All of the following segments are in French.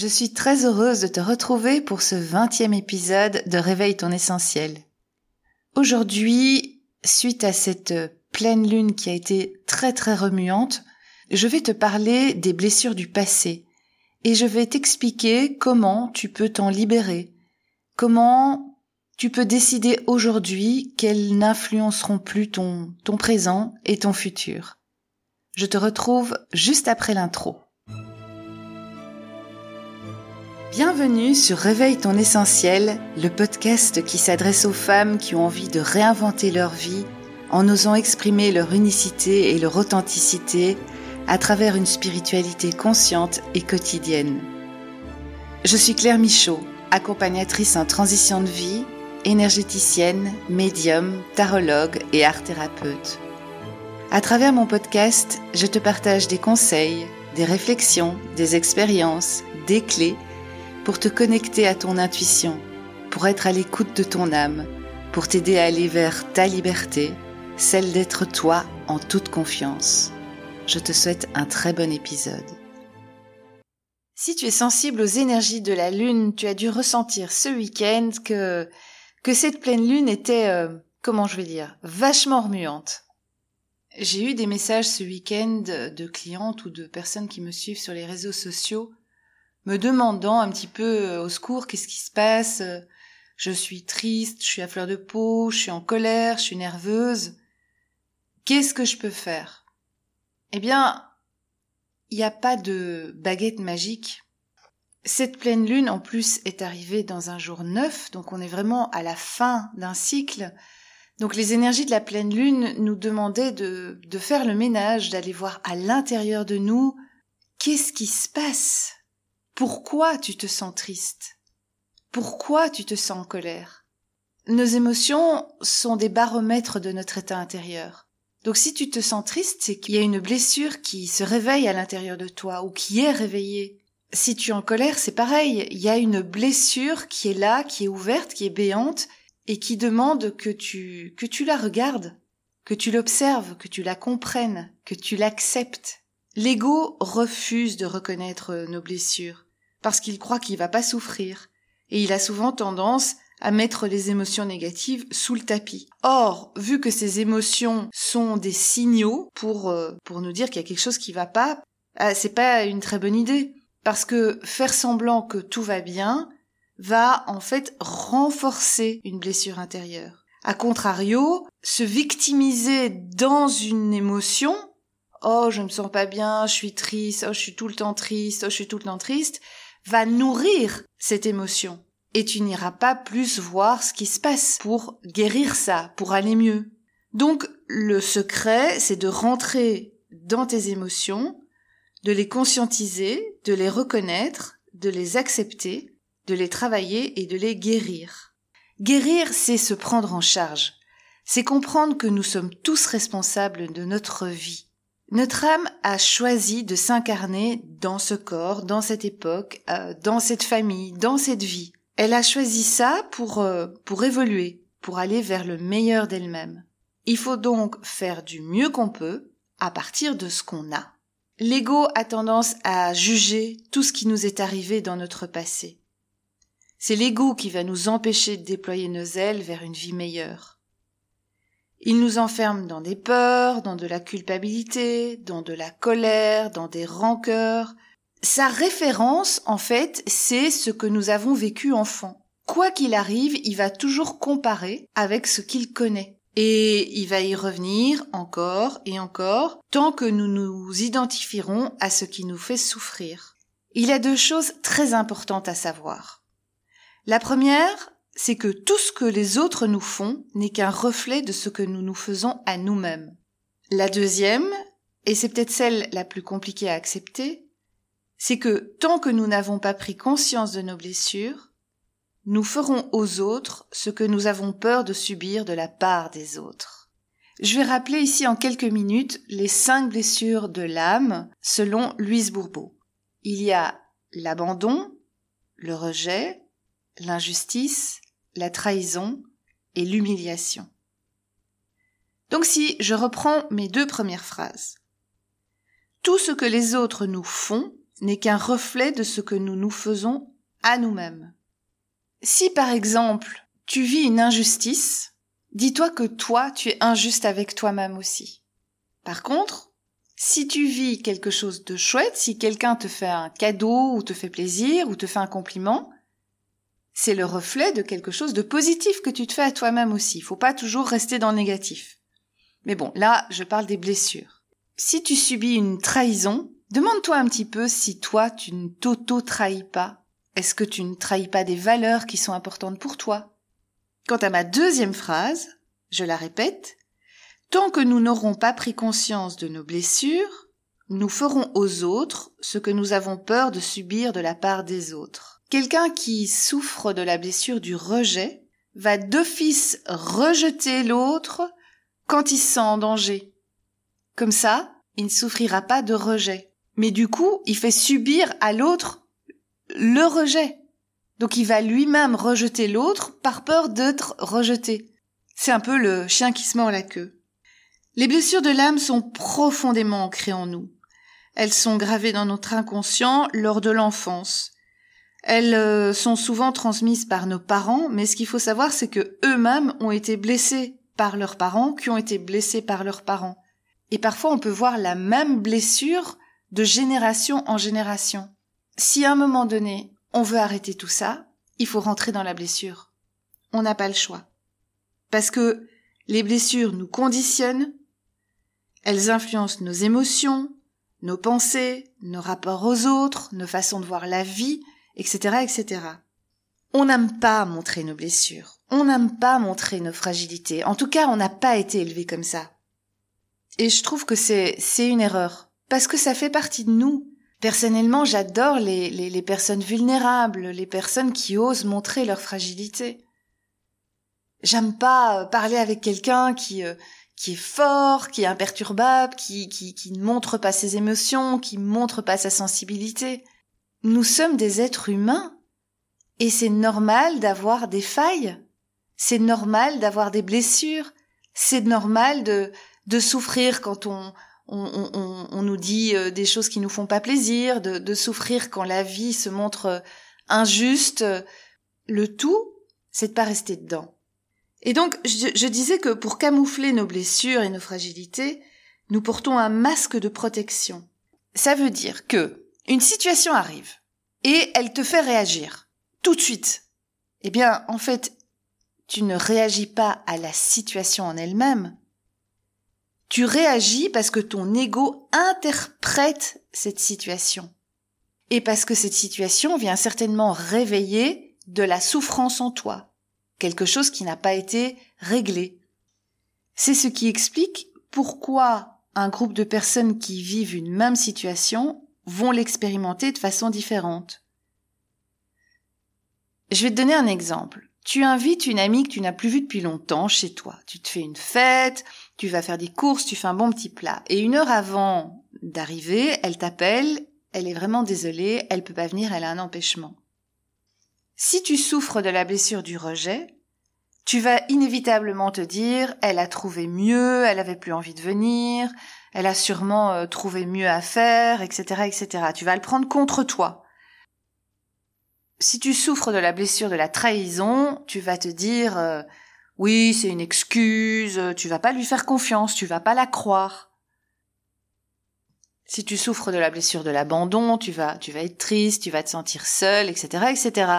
Je suis très heureuse de te retrouver pour ce vingtième épisode de Réveille ton essentiel. Aujourd'hui, suite à cette pleine lune qui a été très très remuante, je vais te parler des blessures du passé et je vais t'expliquer comment tu peux t'en libérer, comment tu peux décider aujourd'hui qu'elles n'influenceront plus ton, ton présent et ton futur. Je te retrouve juste après l'intro. Bienvenue sur Réveille ton essentiel, le podcast qui s'adresse aux femmes qui ont envie de réinventer leur vie en osant exprimer leur unicité et leur authenticité à travers une spiritualité consciente et quotidienne. Je suis Claire Michaud, accompagnatrice en transition de vie, énergéticienne, médium, tarologue et art thérapeute. À travers mon podcast, je te partage des conseils, des réflexions, des expériences, des clés pour te connecter à ton intuition, pour être à l'écoute de ton âme, pour t'aider à aller vers ta liberté, celle d'être toi en toute confiance. Je te souhaite un très bon épisode. Si tu es sensible aux énergies de la lune, tu as dû ressentir ce week-end que que cette pleine lune était, euh, comment je vais dire, vachement remuante. J'ai eu des messages ce week-end de clientes ou de personnes qui me suivent sur les réseaux sociaux me demandant un petit peu euh, au secours qu'est-ce qui se passe. Euh, je suis triste, je suis à fleur de peau, je suis en colère, je suis nerveuse. Qu'est-ce que je peux faire? Eh bien, il n'y a pas de baguette magique. Cette pleine lune, en plus, est arrivée dans un jour neuf, donc on est vraiment à la fin d'un cycle. Donc les énergies de la pleine lune nous demandaient de, de faire le ménage, d'aller voir à l'intérieur de nous qu'est-ce qui se passe? Pourquoi tu te sens triste? Pourquoi tu te sens en colère? Nos émotions sont des baromètres de notre état intérieur. Donc si tu te sens triste, c'est qu'il y a une blessure qui se réveille à l'intérieur de toi ou qui est réveillée. Si tu es en colère, c'est pareil. Il y a une blessure qui est là, qui est ouverte, qui est béante et qui demande que tu, que tu la regardes, que tu l'observes, que tu la comprennes, que tu l'acceptes. L'ego refuse de reconnaître nos blessures parce qu'il croit qu'il va pas souffrir, et il a souvent tendance à mettre les émotions négatives sous le tapis. Or, vu que ces émotions sont des signaux pour euh, pour nous dire qu'il y a quelque chose qui va pas, ah, c'est pas une très bonne idée parce que faire semblant que tout va bien va en fait renforcer une blessure intérieure. A contrario, se victimiser dans une émotion, oh je me sens pas bien, je suis triste, oh je suis tout le temps triste, oh je suis tout le temps triste, va nourrir cette émotion. Et tu n'iras pas plus voir ce qui se passe pour guérir ça, pour aller mieux. Donc le secret, c'est de rentrer dans tes émotions, de les conscientiser, de les reconnaître, de les accepter, de les travailler et de les guérir. Guérir, c'est se prendre en charge. C'est comprendre que nous sommes tous responsables de notre vie. Notre âme a choisi de s'incarner dans ce corps, dans cette époque, euh, dans cette famille, dans cette vie. Elle a choisi ça pour, euh, pour évoluer, pour aller vers le meilleur d'elle-même. Il faut donc faire du mieux qu'on peut à partir de ce qu'on a. L'ego a tendance à juger tout ce qui nous est arrivé dans notre passé. C'est l'ego qui va nous empêcher de déployer nos ailes vers une vie meilleure. Il nous enferme dans des peurs, dans de la culpabilité, dans de la colère, dans des rancœurs. Sa référence, en fait, c'est ce que nous avons vécu enfant. Quoi qu'il arrive, il va toujours comparer avec ce qu'il connaît. Et il va y revenir encore et encore tant que nous nous identifierons à ce qui nous fait souffrir. Il y a deux choses très importantes à savoir. La première, c'est que tout ce que les autres nous font n'est qu'un reflet de ce que nous nous faisons à nous-mêmes. La deuxième, et c'est peut-être celle la plus compliquée à accepter, c'est que tant que nous n'avons pas pris conscience de nos blessures, nous ferons aux autres ce que nous avons peur de subir de la part des autres. Je vais rappeler ici en quelques minutes les cinq blessures de l'âme selon Louise Bourbeau. Il y a l'abandon, le rejet, l'injustice, la trahison et l'humiliation. Donc si je reprends mes deux premières phrases. Tout ce que les autres nous font n'est qu'un reflet de ce que nous nous faisons à nous-mêmes. Si par exemple tu vis une injustice, dis-toi que toi tu es injuste avec toi-même aussi. Par contre, si tu vis quelque chose de chouette, si quelqu'un te fait un cadeau ou te fait plaisir ou te fait un compliment, c'est le reflet de quelque chose de positif que tu te fais à toi-même aussi. Il faut pas toujours rester dans le négatif. Mais bon, là, je parle des blessures. Si tu subis une trahison, demande-toi un petit peu si toi, tu ne t'auto-trahis pas. Est-ce que tu ne trahis pas des valeurs qui sont importantes pour toi? Quant à ma deuxième phrase, je la répète, tant que nous n'aurons pas pris conscience de nos blessures, nous ferons aux autres ce que nous avons peur de subir de la part des autres. Quelqu'un qui souffre de la blessure du rejet va d'office rejeter l'autre quand il se sent en danger. Comme ça, il ne souffrira pas de rejet. Mais du coup, il fait subir à l'autre le rejet. Donc il va lui-même rejeter l'autre par peur d'être rejeté. C'est un peu le chien qui se mord la queue. Les blessures de l'âme sont profondément ancrées en nous. Elles sont gravées dans notre inconscient lors de l'enfance. Elles euh, sont souvent transmises par nos parents, mais ce qu'il faut savoir, c'est que eux-mêmes ont été blessés par leurs parents qui ont été blessés par leurs parents. Et parfois on peut voir la même blessure de génération en génération. Si à un moment donné on veut arrêter tout ça, il faut rentrer dans la blessure. On n'a pas le choix. Parce que les blessures nous conditionnent, elles influencent nos émotions, nos pensées, nos rapports aux autres, nos façons de voir la vie, etc., etc. On n'aime pas montrer nos blessures. On n'aime pas montrer nos fragilités. En tout cas, on n'a pas été élevé comme ça. Et je trouve que c'est, une erreur. Parce que ça fait partie de nous. Personnellement, j'adore les personnes vulnérables, les personnes qui osent montrer leur fragilité. J'aime pas euh, parler avec quelqu'un qui, euh, qui est fort, qui est imperturbable, qui, qui, qui ne montre pas ses émotions, qui ne montre pas sa sensibilité. Nous sommes des êtres humains. Et c'est normal d'avoir des failles. C'est normal d'avoir des blessures. C'est normal de, de souffrir quand on, on, on, on, nous dit euh, des choses qui nous font pas plaisir, de, de souffrir quand la vie se montre euh, injuste. Le tout, c'est de pas rester dedans. Et donc, je, disais que pour camoufler nos blessures et nos fragilités, nous portons un masque de protection. Ça veut dire que une situation arrive et elle te fait réagir tout de suite. Eh bien, en fait, tu ne réagis pas à la situation en elle-même. Tu réagis parce que ton ego interprète cette situation. Et parce que cette situation vient certainement réveiller de la souffrance en toi. Quelque chose qui n'a pas été réglé. C'est ce qui explique pourquoi un groupe de personnes qui vivent une même situation vont l'expérimenter de façon différente. Je vais te donner un exemple. Tu invites une amie que tu n'as plus vue depuis longtemps chez toi. Tu te fais une fête, tu vas faire des courses, tu fais un bon petit plat. Et une heure avant d'arriver, elle t'appelle, elle est vraiment désolée, elle peut pas venir, elle a un empêchement. Si tu souffres de la blessure du rejet, tu vas inévitablement te dire, elle a trouvé mieux, elle avait plus envie de venir, elle a sûrement euh, trouvé mieux à faire, etc., etc. Tu vas le prendre contre toi si tu souffres de la blessure de la trahison, tu vas te dire euh, oui, c'est une excuse, tu vas pas lui faire confiance, tu vas pas la croire. Si tu souffres de la blessure de l'abandon, tu vas tu vas être triste, tu vas te sentir seul, etc., etc.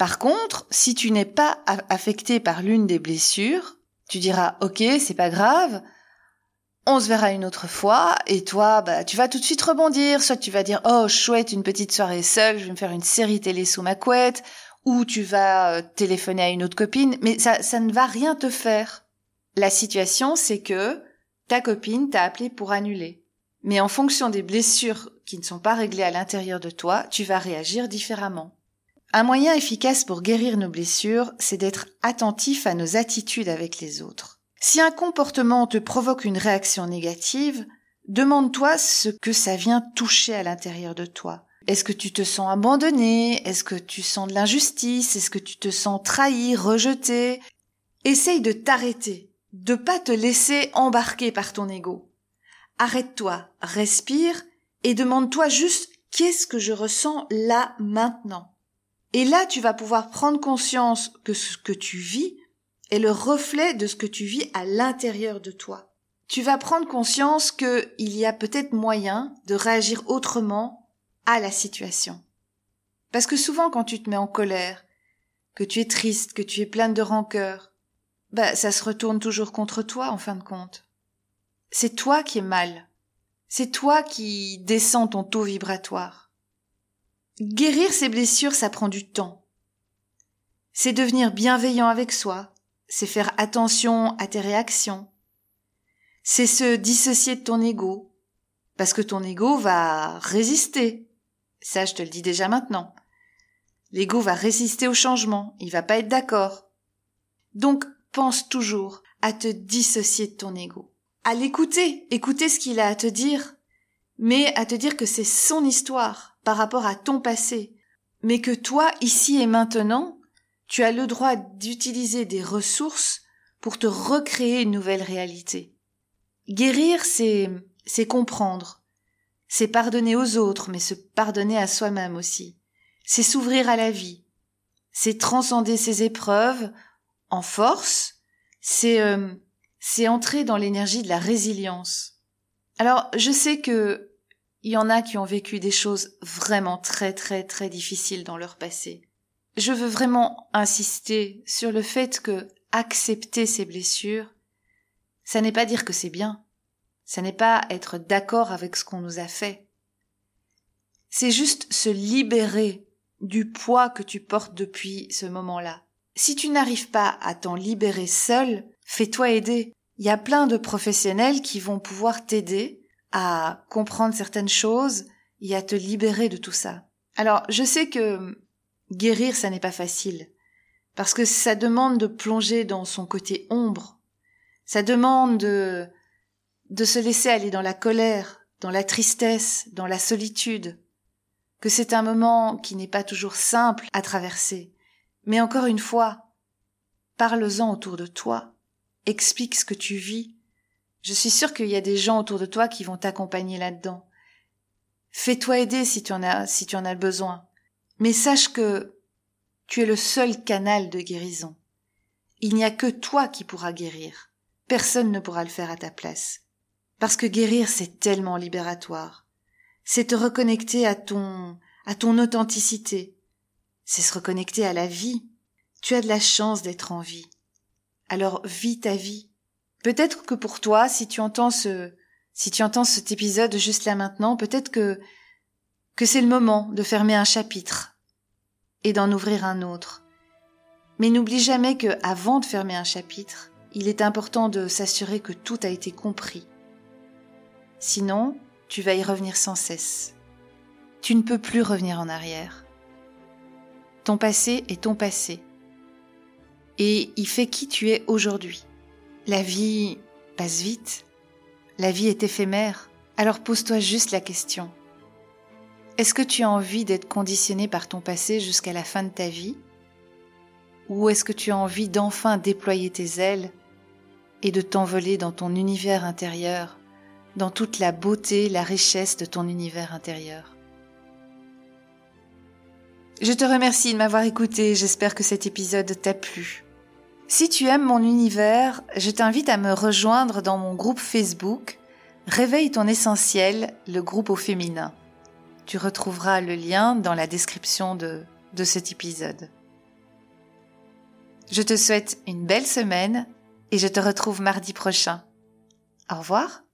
Par contre, si tu n'es pas affecté par l'une des blessures, tu diras ok, c'est pas grave, on se verra une autre fois, et toi, bah, tu vas tout de suite rebondir, soit tu vas dire, oh, chouette, une petite soirée seule, je vais me faire une série télé sous ma couette, ou tu vas euh, téléphoner à une autre copine, mais ça, ça ne va rien te faire. La situation, c'est que ta copine t'a appelé pour annuler. Mais en fonction des blessures qui ne sont pas réglées à l'intérieur de toi, tu vas réagir différemment. Un moyen efficace pour guérir nos blessures, c'est d'être attentif à nos attitudes avec les autres. Si un comportement te provoque une réaction négative, demande-toi ce que ça vient toucher à l'intérieur de toi. Est-ce que tu te sens abandonné? Est-ce que tu sens de l'injustice? Est-ce que tu te sens trahi, rejeté? Essaye de t'arrêter, de pas te laisser embarquer par ton ego. Arrête-toi, respire et demande-toi juste qu'est-ce que je ressens là maintenant? Et là, tu vas pouvoir prendre conscience que ce que tu vis est le reflet de ce que tu vis à l'intérieur de toi. Tu vas prendre conscience qu'il y a peut-être moyen de réagir autrement à la situation. Parce que souvent quand tu te mets en colère, que tu es triste, que tu es pleine de rancœur, bah, ça se retourne toujours contre toi en fin de compte. C'est toi qui es mal. C'est toi qui descends ton taux vibratoire. Guérir ses blessures, ça prend du temps. C'est devenir bienveillant avec soi, c'est faire attention à tes réactions, c'est se dissocier de ton ego, parce que ton ego va résister. Ça, je te le dis déjà maintenant. L'ego va résister au changement, il va pas être d'accord. Donc, pense toujours à te dissocier de ton ego, à l'écouter, écouter ce qu'il a à te dire, mais à te dire que c'est son histoire par rapport à ton passé, mais que toi, ici et maintenant, tu as le droit d'utiliser des ressources pour te recréer une nouvelle réalité. Guérir, c'est, c'est comprendre, c'est pardonner aux autres, mais se pardonner à soi-même aussi. C'est s'ouvrir à la vie, c'est transcender ses épreuves en force, c'est euh, c'est entrer dans l'énergie de la résilience. Alors, je sais que il y en a qui ont vécu des choses vraiment très très très difficiles dans leur passé. Je veux vraiment insister sur le fait que accepter ces blessures, ça n'est pas dire que c'est bien. Ça n'est pas être d'accord avec ce qu'on nous a fait. C'est juste se libérer du poids que tu portes depuis ce moment-là. Si tu n'arrives pas à t'en libérer seul, fais-toi aider. Il y a plein de professionnels qui vont pouvoir t'aider à comprendre certaines choses et à te libérer de tout ça. Alors, je sais que guérir, ça n'est pas facile. Parce que ça demande de plonger dans son côté ombre. Ça demande de, de se laisser aller dans la colère, dans la tristesse, dans la solitude. Que c'est un moment qui n'est pas toujours simple à traverser. Mais encore une fois, parle-en autour de toi. Explique ce que tu vis. Je suis sûre qu'il y a des gens autour de toi qui vont t'accompagner là-dedans. Fais-toi aider si tu en as, si tu en as besoin. Mais sache que tu es le seul canal de guérison. Il n'y a que toi qui pourras guérir. Personne ne pourra le faire à ta place. Parce que guérir, c'est tellement libératoire. C'est te reconnecter à ton, à ton authenticité. C'est se reconnecter à la vie. Tu as de la chance d'être en vie. Alors vis ta vie. Peut-être que pour toi, si tu entends ce, si tu entends cet épisode juste là maintenant, peut-être que que c'est le moment de fermer un chapitre et d'en ouvrir un autre. Mais n'oublie jamais que, avant de fermer un chapitre, il est important de s'assurer que tout a été compris. Sinon, tu vas y revenir sans cesse. Tu ne peux plus revenir en arrière. Ton passé est ton passé. Et il fait qui tu es aujourd'hui. La vie passe vite. La vie est éphémère. Alors pose-toi juste la question. Est-ce que tu as envie d'être conditionné par ton passé jusqu'à la fin de ta vie? Ou est-ce que tu as envie d'enfin déployer tes ailes et de t'envoler dans ton univers intérieur, dans toute la beauté, la richesse de ton univers intérieur? Je te remercie de m'avoir écouté, j'espère que cet épisode t'a plu. Si tu aimes mon univers, je t'invite à me rejoindre dans mon groupe Facebook Réveille ton essentiel, le groupe au féminin. Tu retrouveras le lien dans la description de, de cet épisode. Je te souhaite une belle semaine et je te retrouve mardi prochain. Au revoir.